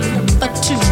But two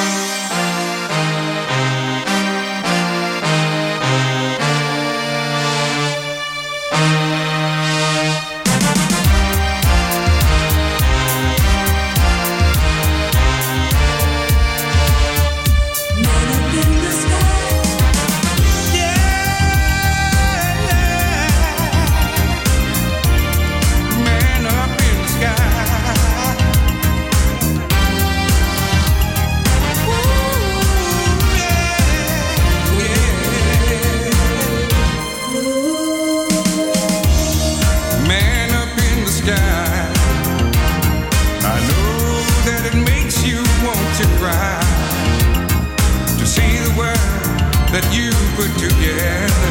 again